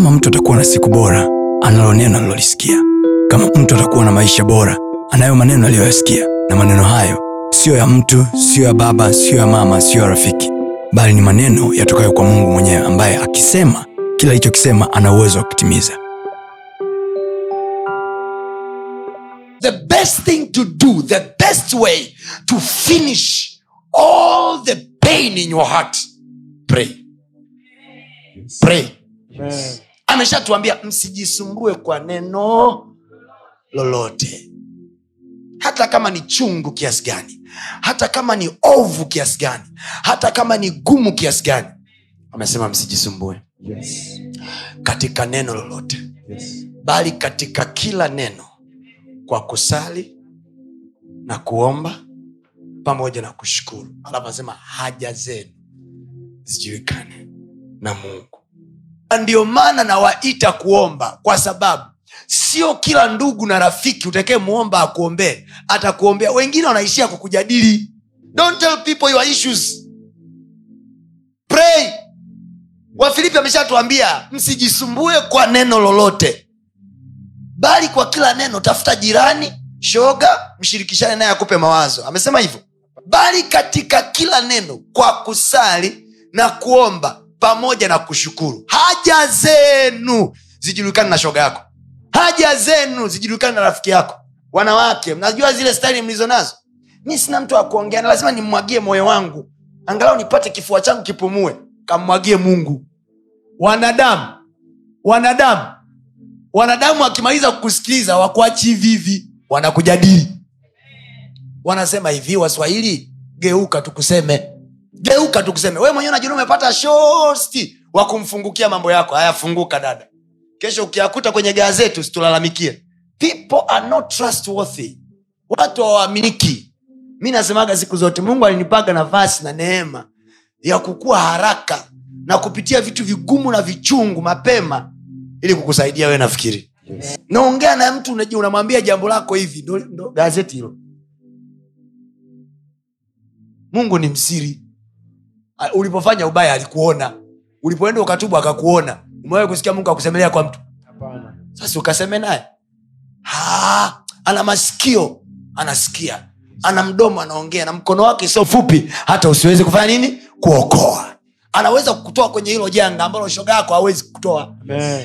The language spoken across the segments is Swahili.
kama mtu atakuwa na siku bora analo neno alilolisikia kama mtu atakuwa na maisha bora anayo maneno aliyoyasikia. Na maneno hayo siyo ya mtu siyo ya baba siyo ya mama siyo ya rafiki. Bali ni maneno yatokayo kwa mungu mwenyewe ambaye akisema kila alichokisema ana uwezo wa kutimiza. The best thing to do the best way to finish all the pain in your heart. Pray. Pray ameshatuambia msijisumbue kwa neno lolote hata kama ni chungu kiasi gani hata kama ni ovu kiasi gani hata kama ni gumu kiasi gani amesema msijisumbue Yes. katika neno lolote Yes. bali katika kila neno kwa kusali na kuomba pamoja na kushukuru alafu anasema haja zenu zijulikane na mungu Na ndio maana nawaita kuomba kwa sababu sio kila ndugu na rafiki utekee muomba akuombee atakuombea. Wengine wanaishia kukujadili don't tell people your issues. Pray. Wafilipi ameshatuambia msijisumbue kwa neno lolote bali kwa kila neno tafuta jirani shoga mshirikishane naye akupe mawazo. Amesema hivyo. Bali katika kila neno kwa kusali na kuomba pamoja na kushukuru. Haja zenu zijulikane na shoga yako. Haja zenu zijulikane na rafiki yako. Wanawake mnajua zile stari mlizo nazo? Mi sina mtu wa kuongea na lazima nimmwagie moyo wangu. Angalau nipate kifua changu kipumue. Kammwagie mungu. Wanadamu wanadamu wanadamu wakimaliza kukusikiliza wakuachi hivihivi hivi wanakujadili wanasema hivi waswahili geuka tukuseme geuka tukuseme we mwenyewe najua umepata shosti wa kumfungukia mambo yako. Hayafunguka dada. Kesho ukiakuta kwenye gazeti usitulalamikie. People are not trustworthy. Watu hawaaminiki. Mi nasemaga siku zote mungu alinipaga nafasi na neema ya kukua haraka na kupitia vitu vigumu na vichungu mapema ili kukusaidia we nafikiri. Yes. naongea na mtu unamwambia jambo lako hivi. Ndo, gazeti hilo. Mungu ni msiri ulipofanya ubaya alikuona. Ulipoenda ukatubu akakuona. Umewahi kusikia mungu akusemelea kwa mtu? Sasa ukaseme naye. Ana masikio anasikia. Ana mdomo anaongea. Na mkono wake sio fupi. Hata usiwezi kufanya nini? Kuokoa. Anaweza kutoa kwenye hilo janga ambalo shoga yako hawezi kutoa.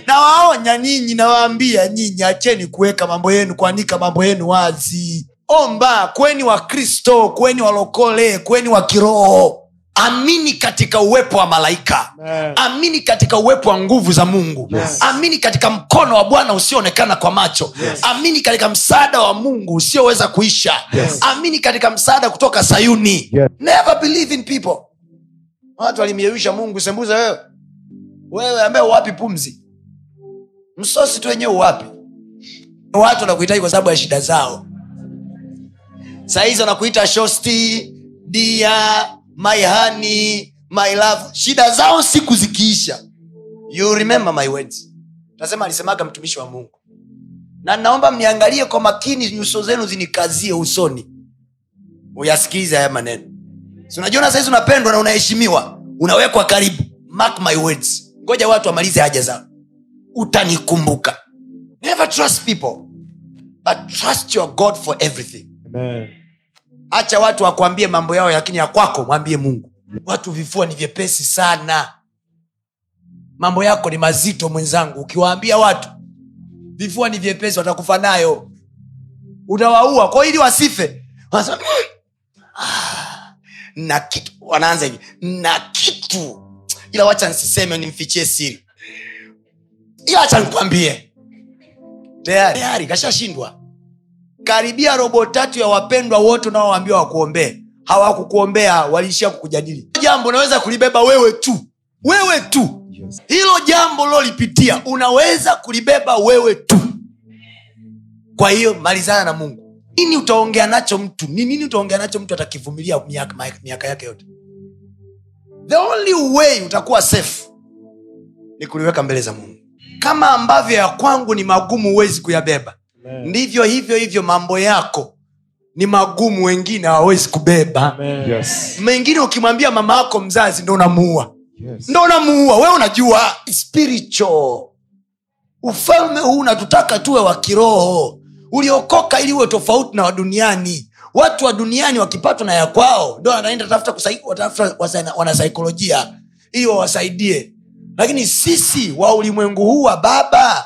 Nawaonya ninyi nawaambia nyinyi acheni kuweka mambo yenu kuanika mambo yenu wazi. Omba kweni wa kristo kweni walokole kweni wa kiroho amini katika uwepo wa malaika. Amini katika uwepo wa nguvu za mungu. Yes. amini katika mkono wa bwana usioonekana kwa macho. Yes. amini katika msaada wa mungu usioweza kuisha. Yes. amini katika msaada kutoka sayuni. Yes. never believe in people. Watu walimyeyusha mungu sembuza wewe. Wewe ambaye uwapi pumzi. Msosi tu wenyewe uwapi watu wanakuhitaji kwa sababu ya shida zao. Sahizi wanakuita shosti dia maihani my love. Shida zao siku zikiisha. You remember my words. Alisemaga mtumishi wa mungu. Na naomba mniangalie kwa makini nyuso zenu zinikazie usoni. Uyasikilize haya maneno. Unajiona sahizi unapendwa na unaheshimiwa unawekwa karibu. Mark my words. Ngoja watu wamalize haja zao. Utanikumbuka. Never trust people but trust your god for everything. Amen. Acha watu wakwambie mambo yao lakini ya kwako mwambie mungu. Watu vifua ni vyepesi sana. Mambo yako ni mazito mwenzangu. Ukiwaambia watu vifua ni vyepesi watakufa nayo. Utawaua kwao ili wasife wanasema "Mm, ah, na kitu wanaanza hivi na kitu. Ila wacha nsiseme nimfichie siri. Ila wacha nikwambie. Tayari kashashindwa karibia robo tatu ya wapendwa wote unaoambia wakuombee. Hawakukuombea waliishia kukujadili. Jambo unaweza kulibeba wewe tu. Wewe tu. Yes. hilo jambo lilolipitia unaweza kulibeba wewe tu. Kwa hiyo malizana na mungu. Nini utaongea nacho mtu? Ni nini utaongea nacho mtu atakivumilia miaka, miaka yake yote? The only way utakuwa safe ni kuliweka mbele za mungu. Kama ambavyo ya kwangu ni magumu huwezi kuyabeba Amen. ndivyo hivyo hivyo mambo yako. Ni magumu wengine hawawezi kubeba. Yes. mengine ukimwambia mama yako mzazi ndo unamuua. Yes. ndo unamuua. Wewe unajua spiritual. Ufalme huu unatutaka tuwe wa kiroho. Uliokoka ili uwe tofauti na waduniani watu wa duniani wakipatwa na ya kwao ndo wanaenda tafuta wanasaikolojia ili wawasaidie. Lakini sisi wa ulimwengu huu wa baba